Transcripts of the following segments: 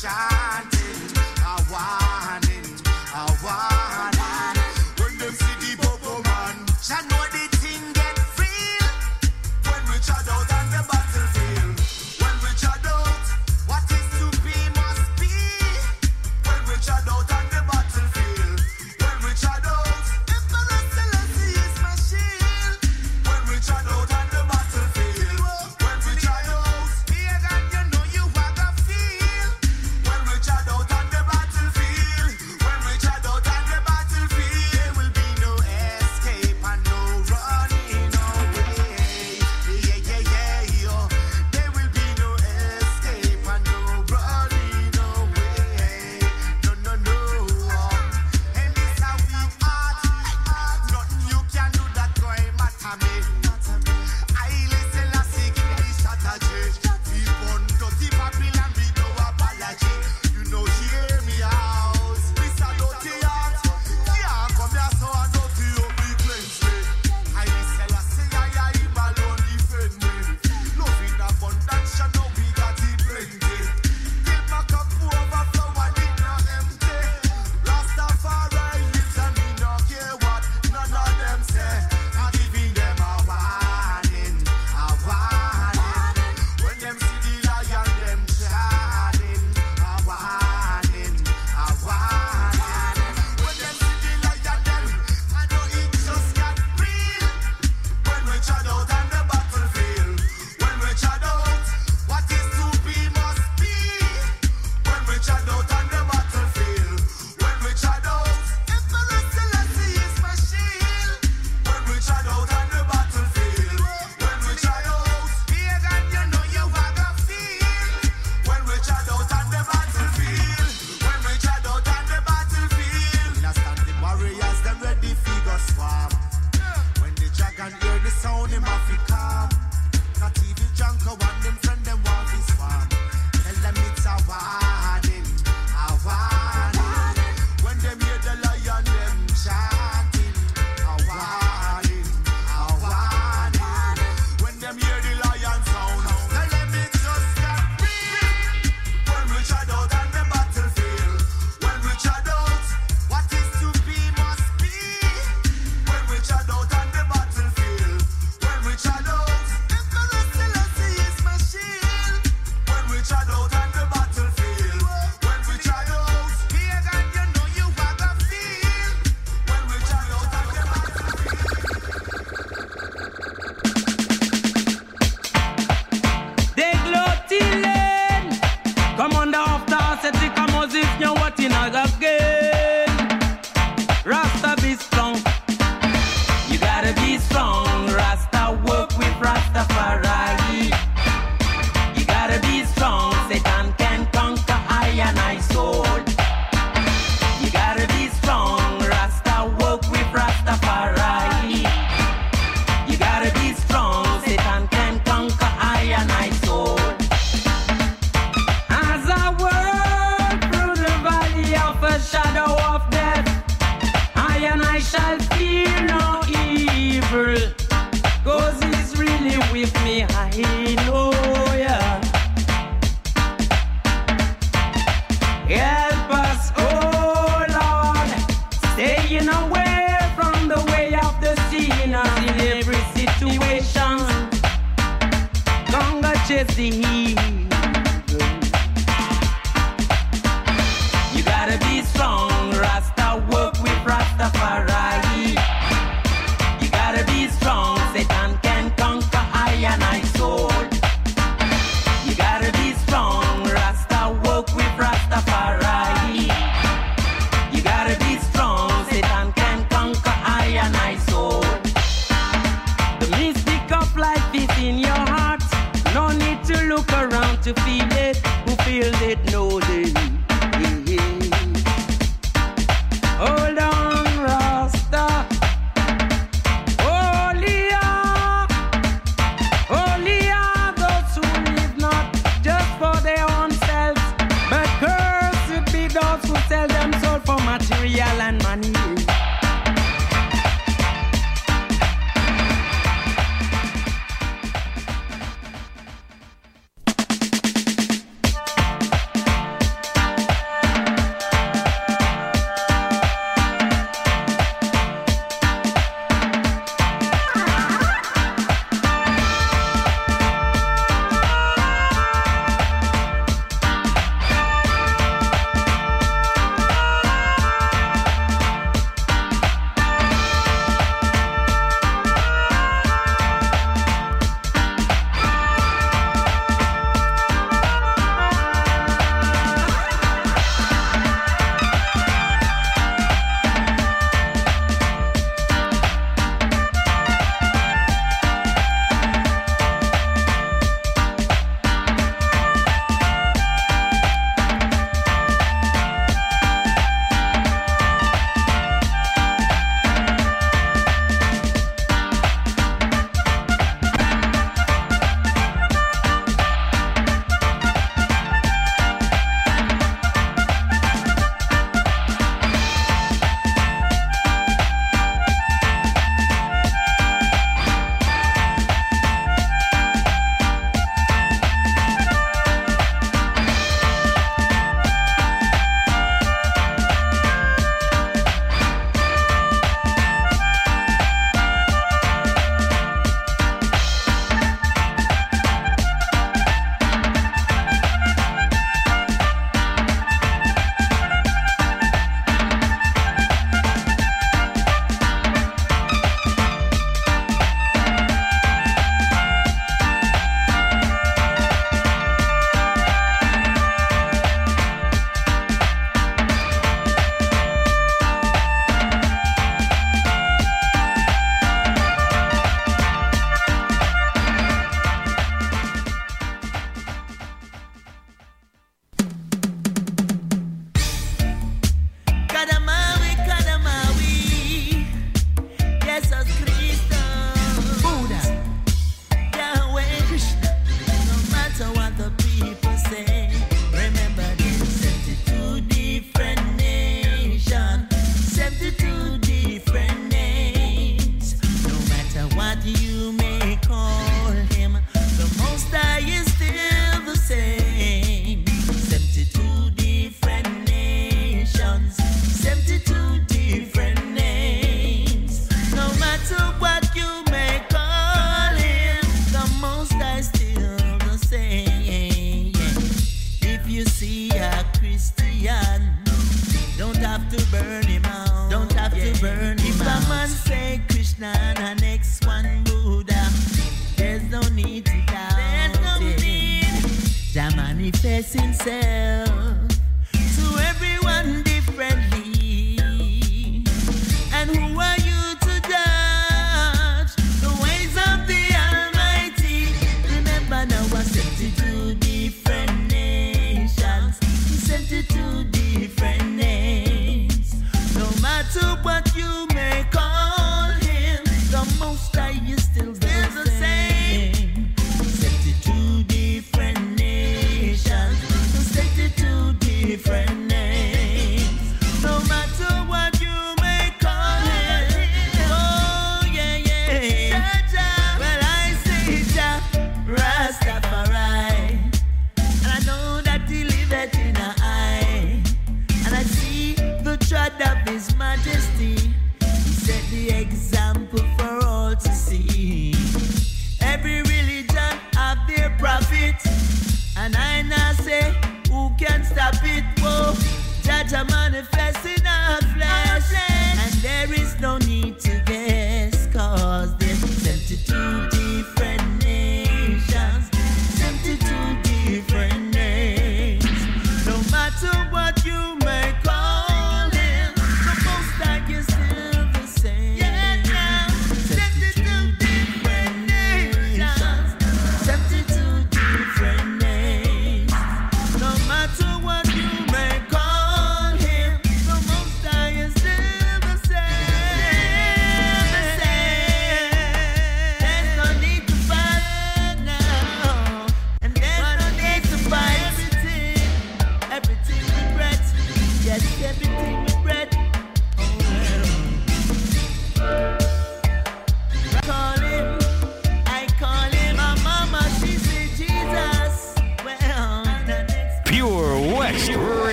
shine.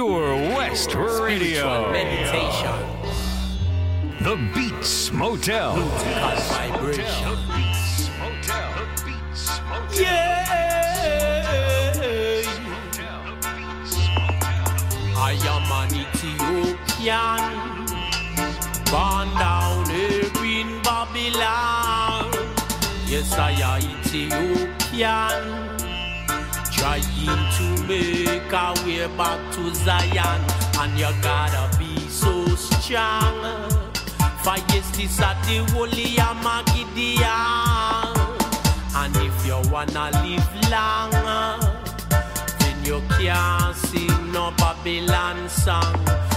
Pure West Radio. Meditation. The Beats Motel. The Beats Motel. Yeah. I am an Ethiopian, born down here in Babylon. Yes, I am Ethiopian to make our way back to Zion. And you gotta be so strong. For yes, this is the holy Amagidia. And if you wanna live long, then you can't sing no Babylon song.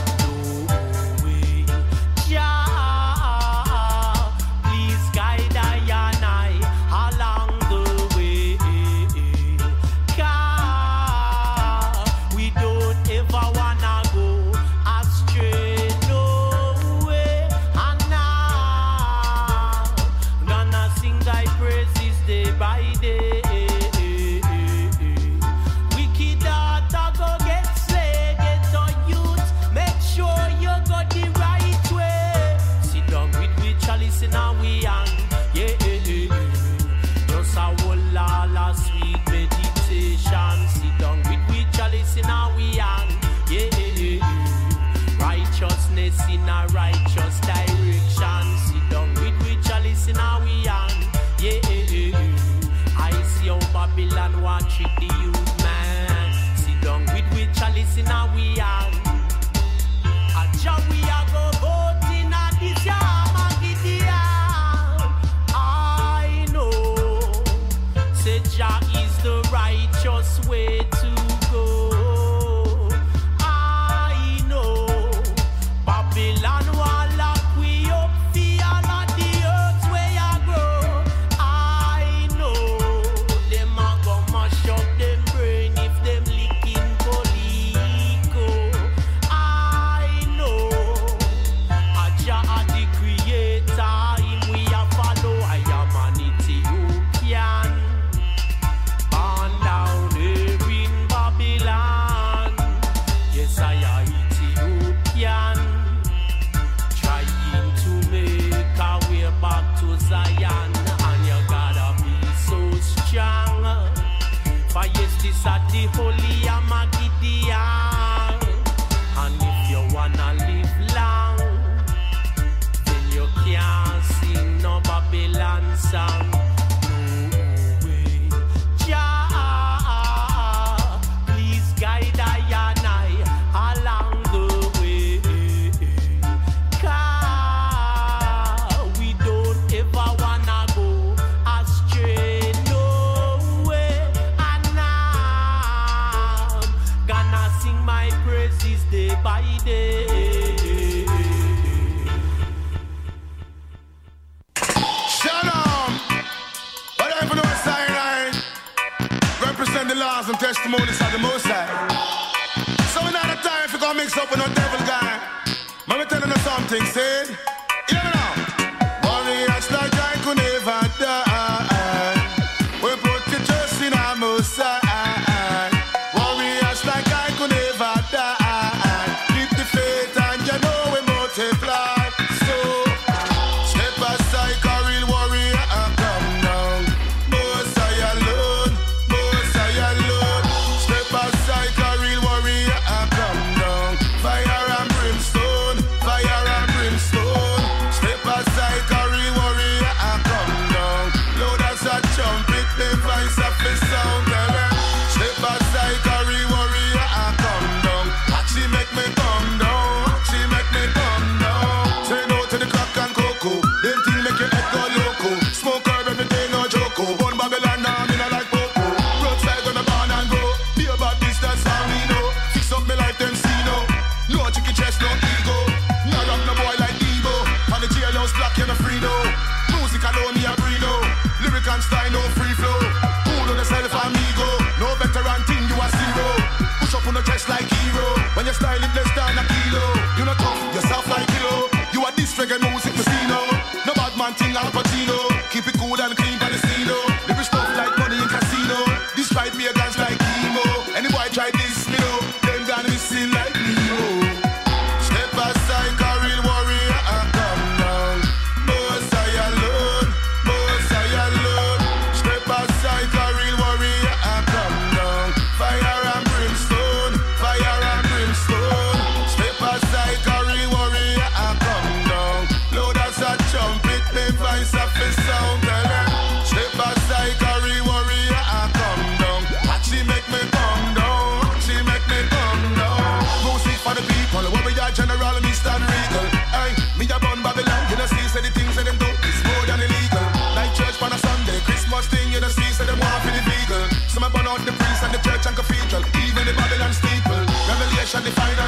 mile in less than a kilo. You not tough, yourself like kilo. You are this reggae music, casino. No bad man thing, Al Pacino.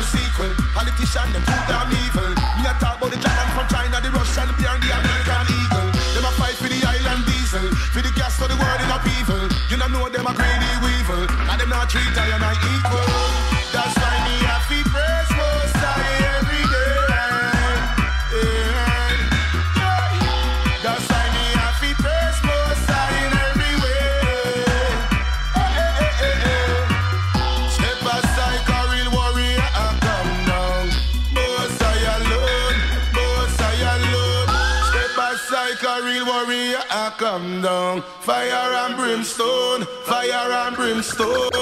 secret. Politician, them put down and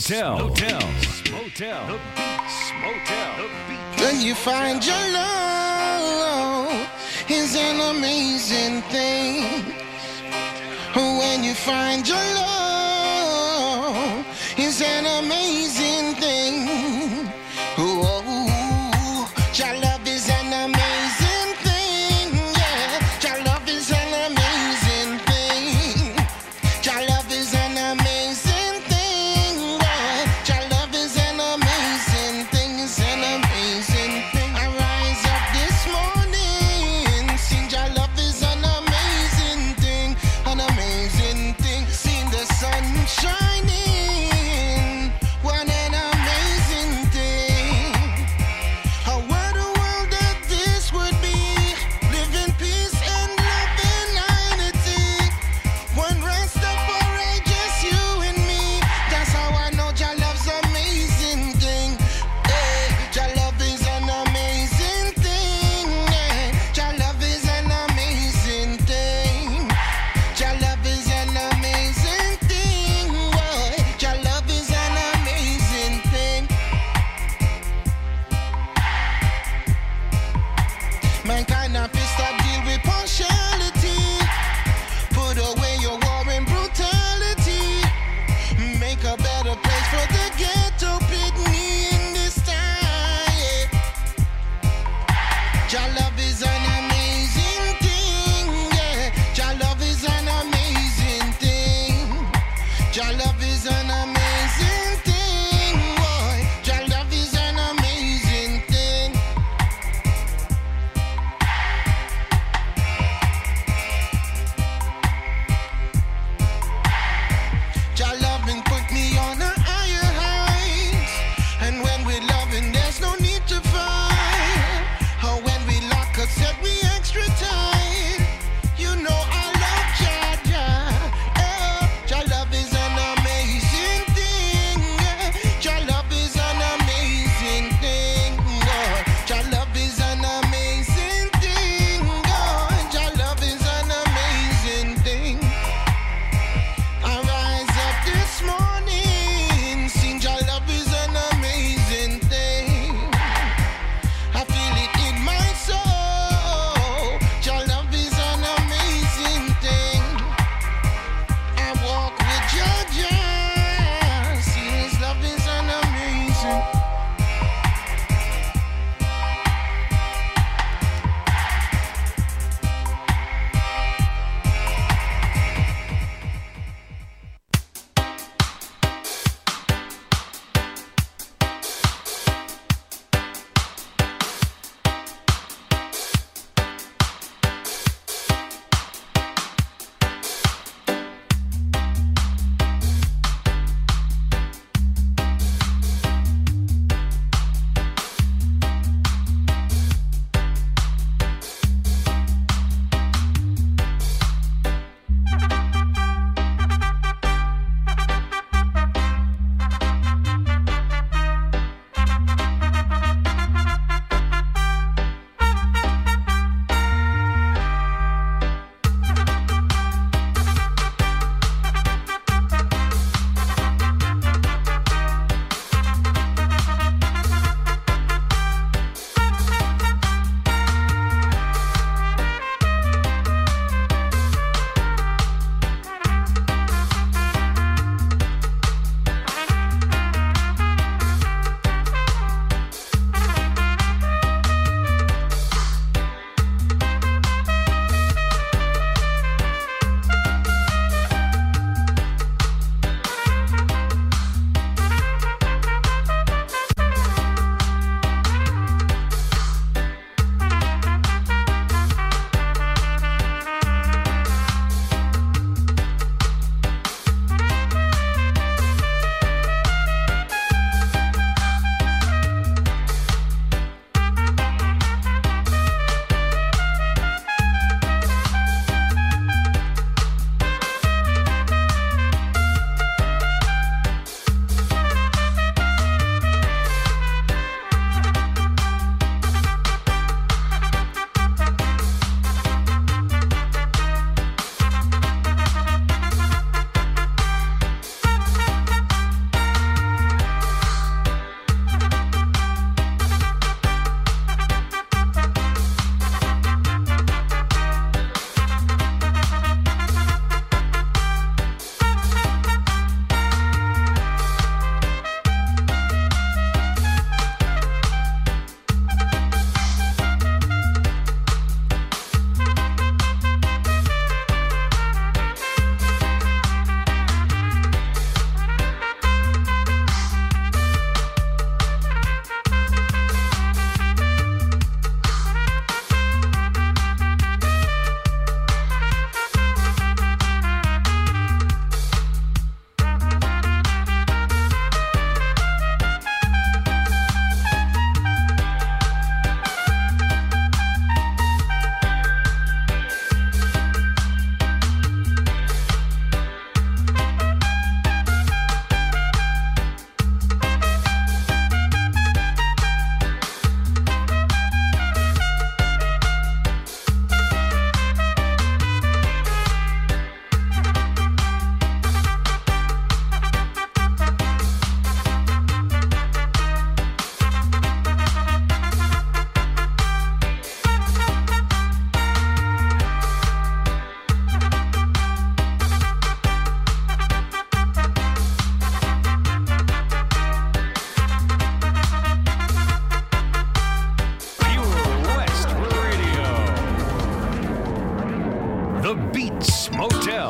Motel. Motel. Motel. The Beats Motel. The Beats. When you find your love is an amazing thing. When you find your love is an amazing The Beats Motel.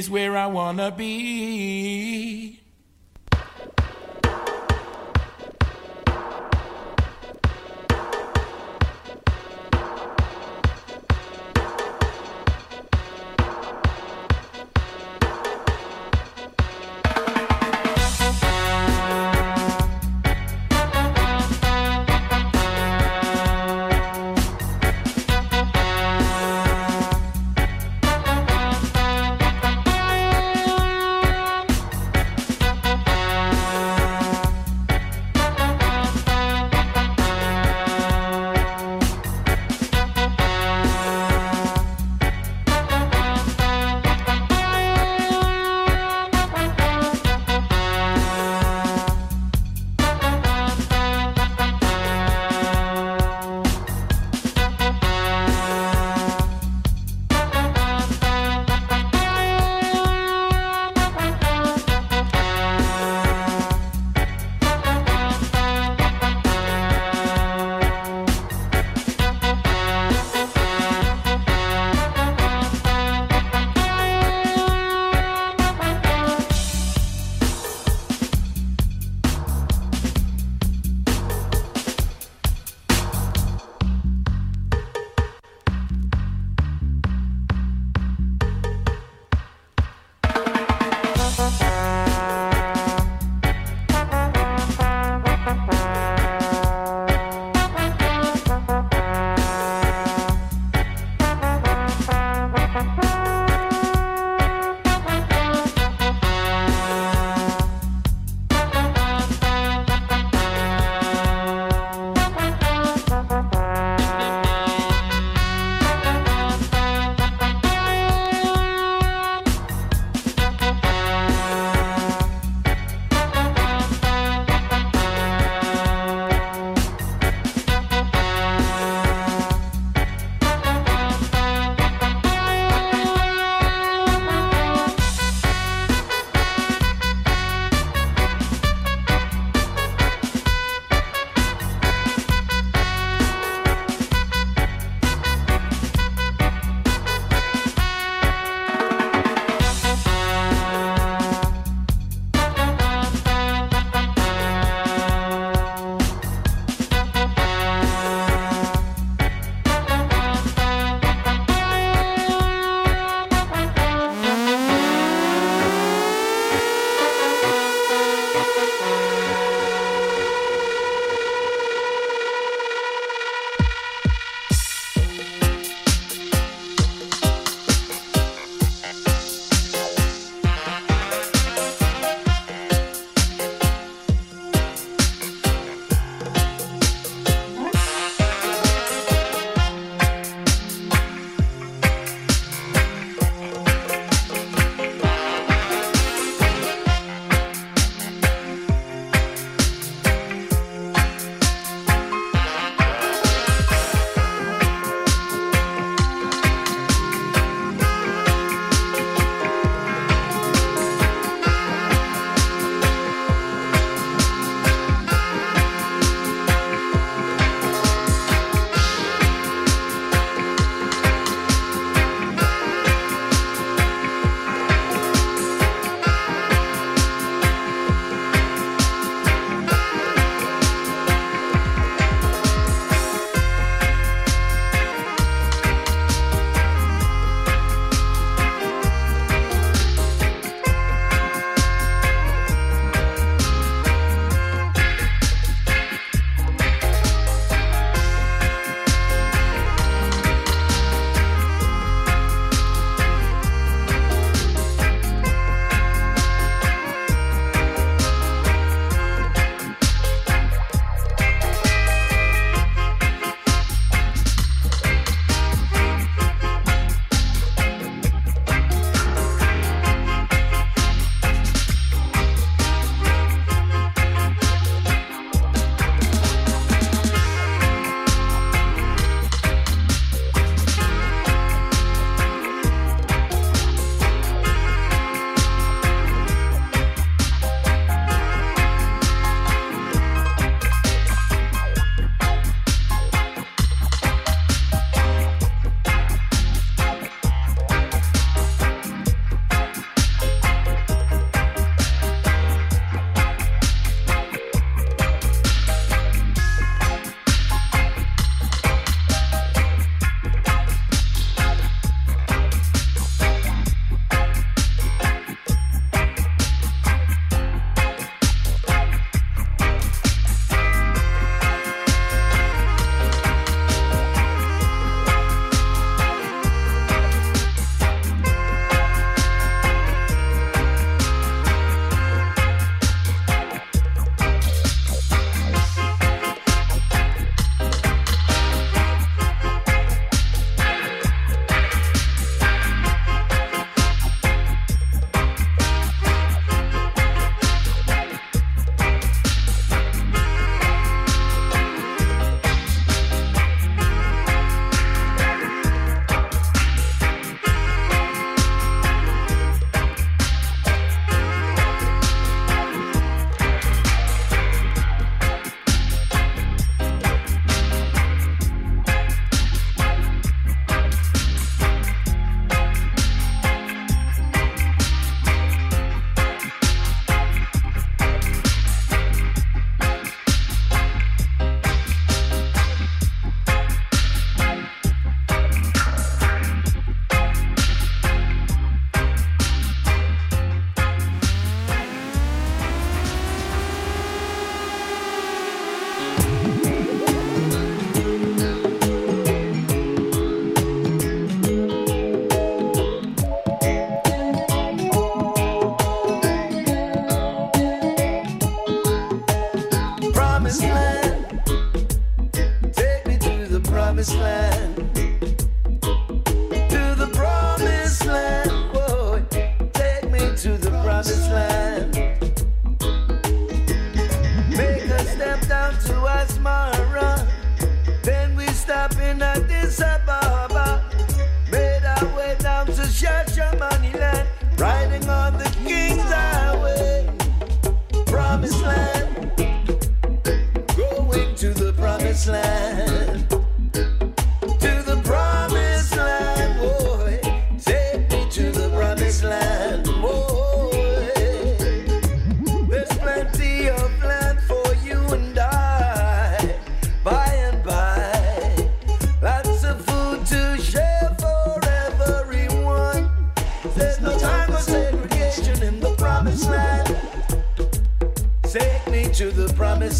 Is where I wanna be. to the promised land. Make a step down to Asmara, then we stop in Addis Ababa. Made our way down to Shashamani land, riding on the King's Highway. Promised land, going to the promised land.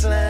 wasteland.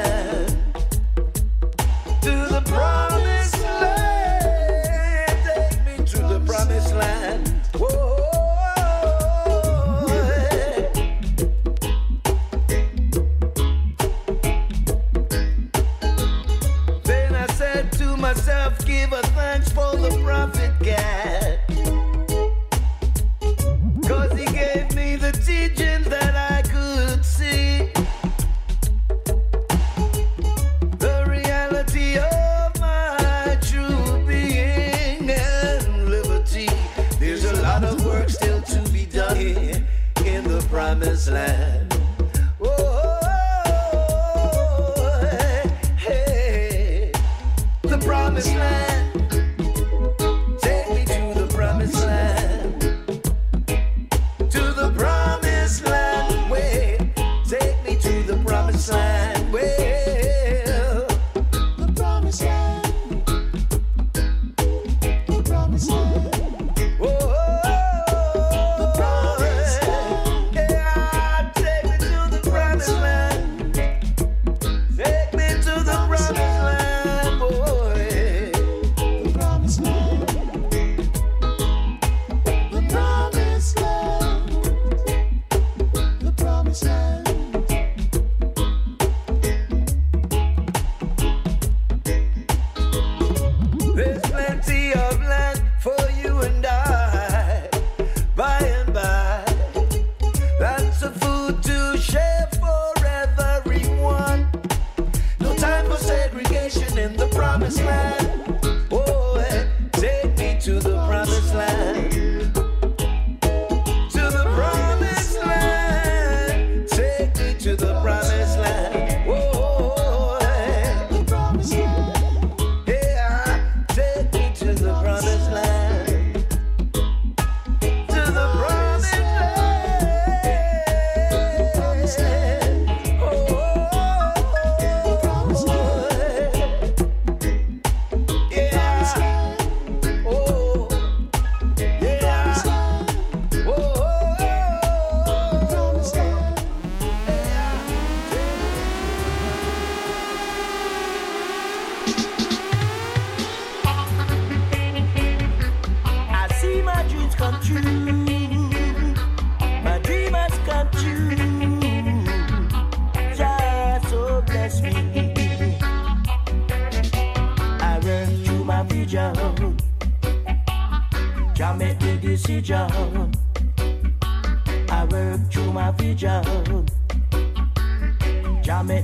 vi ja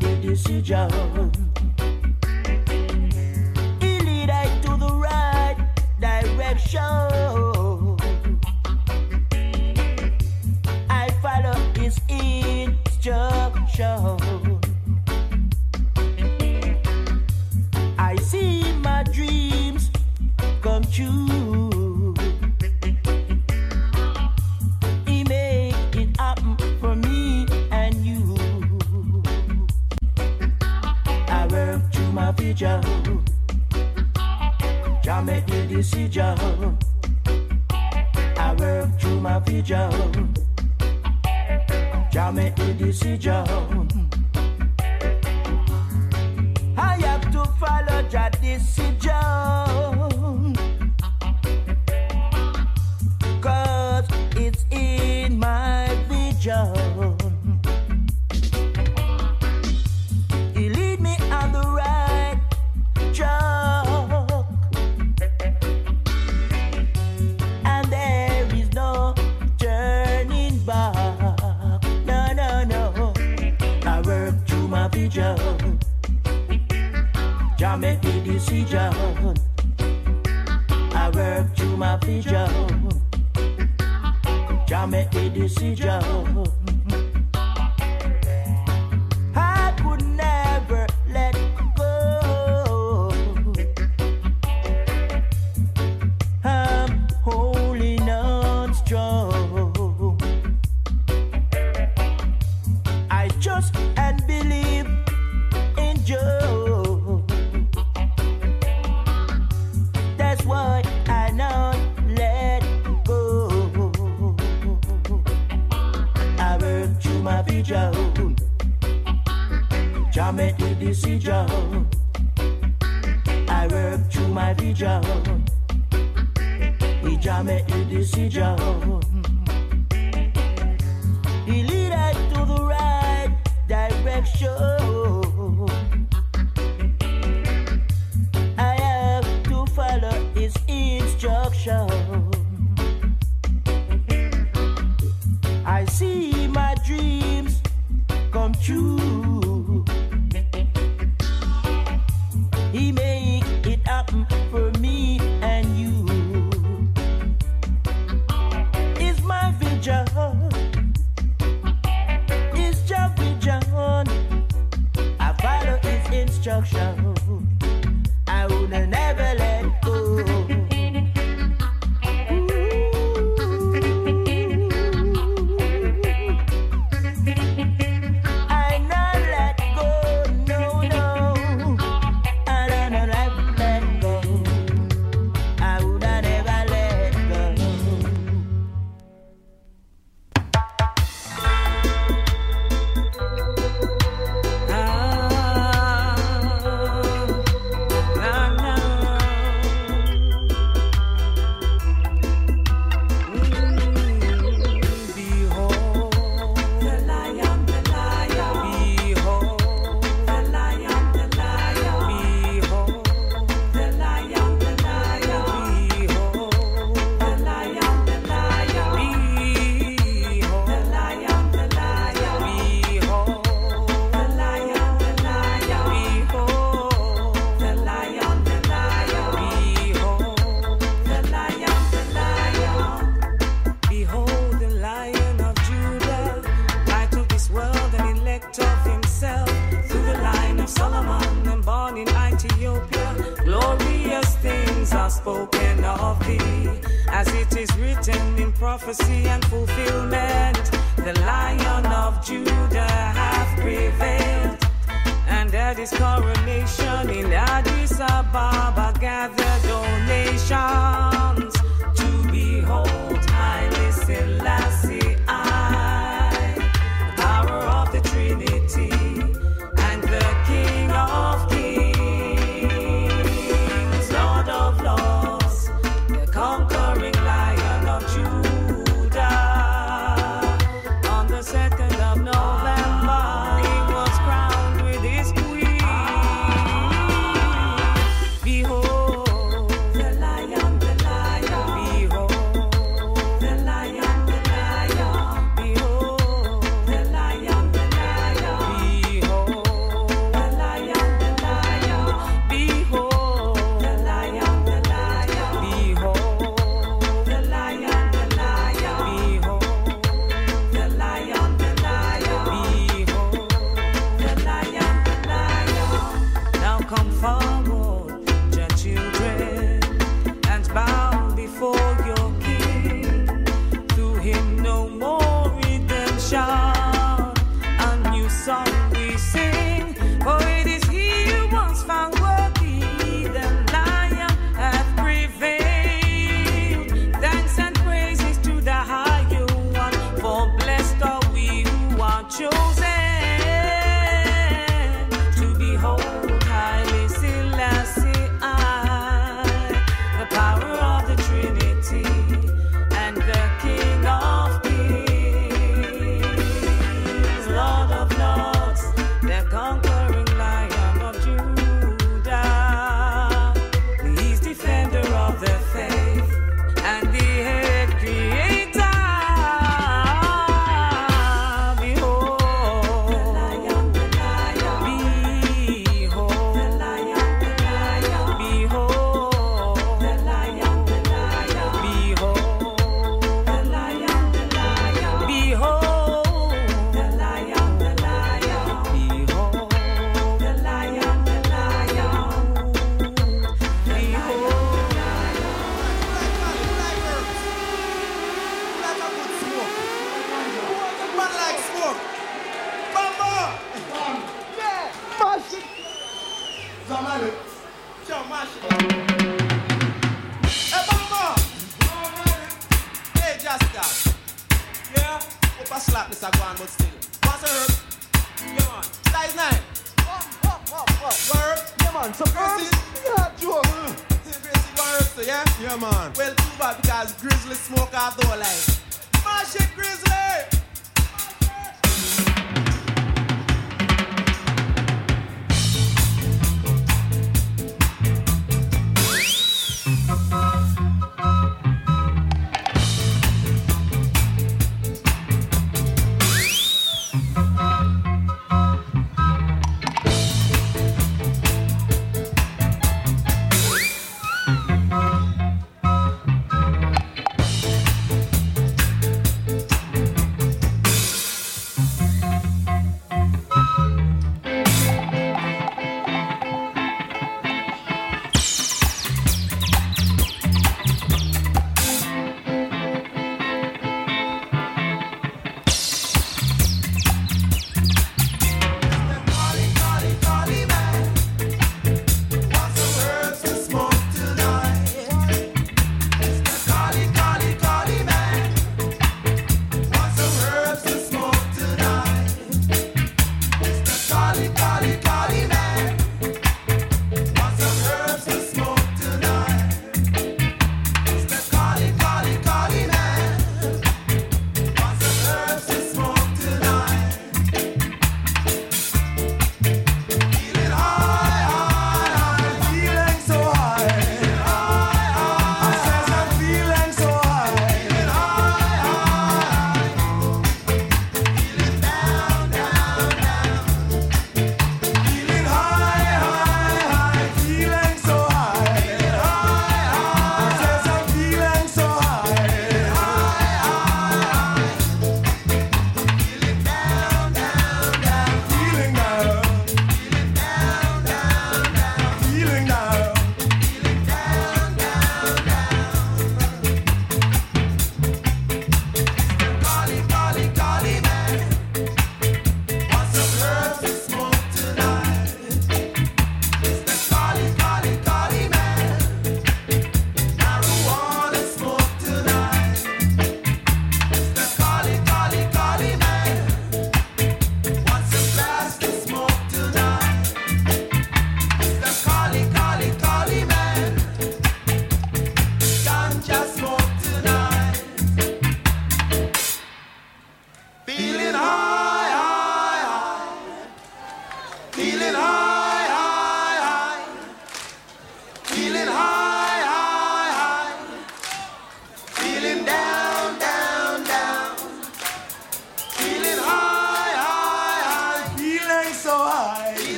the decision. He lead I to the right direction job.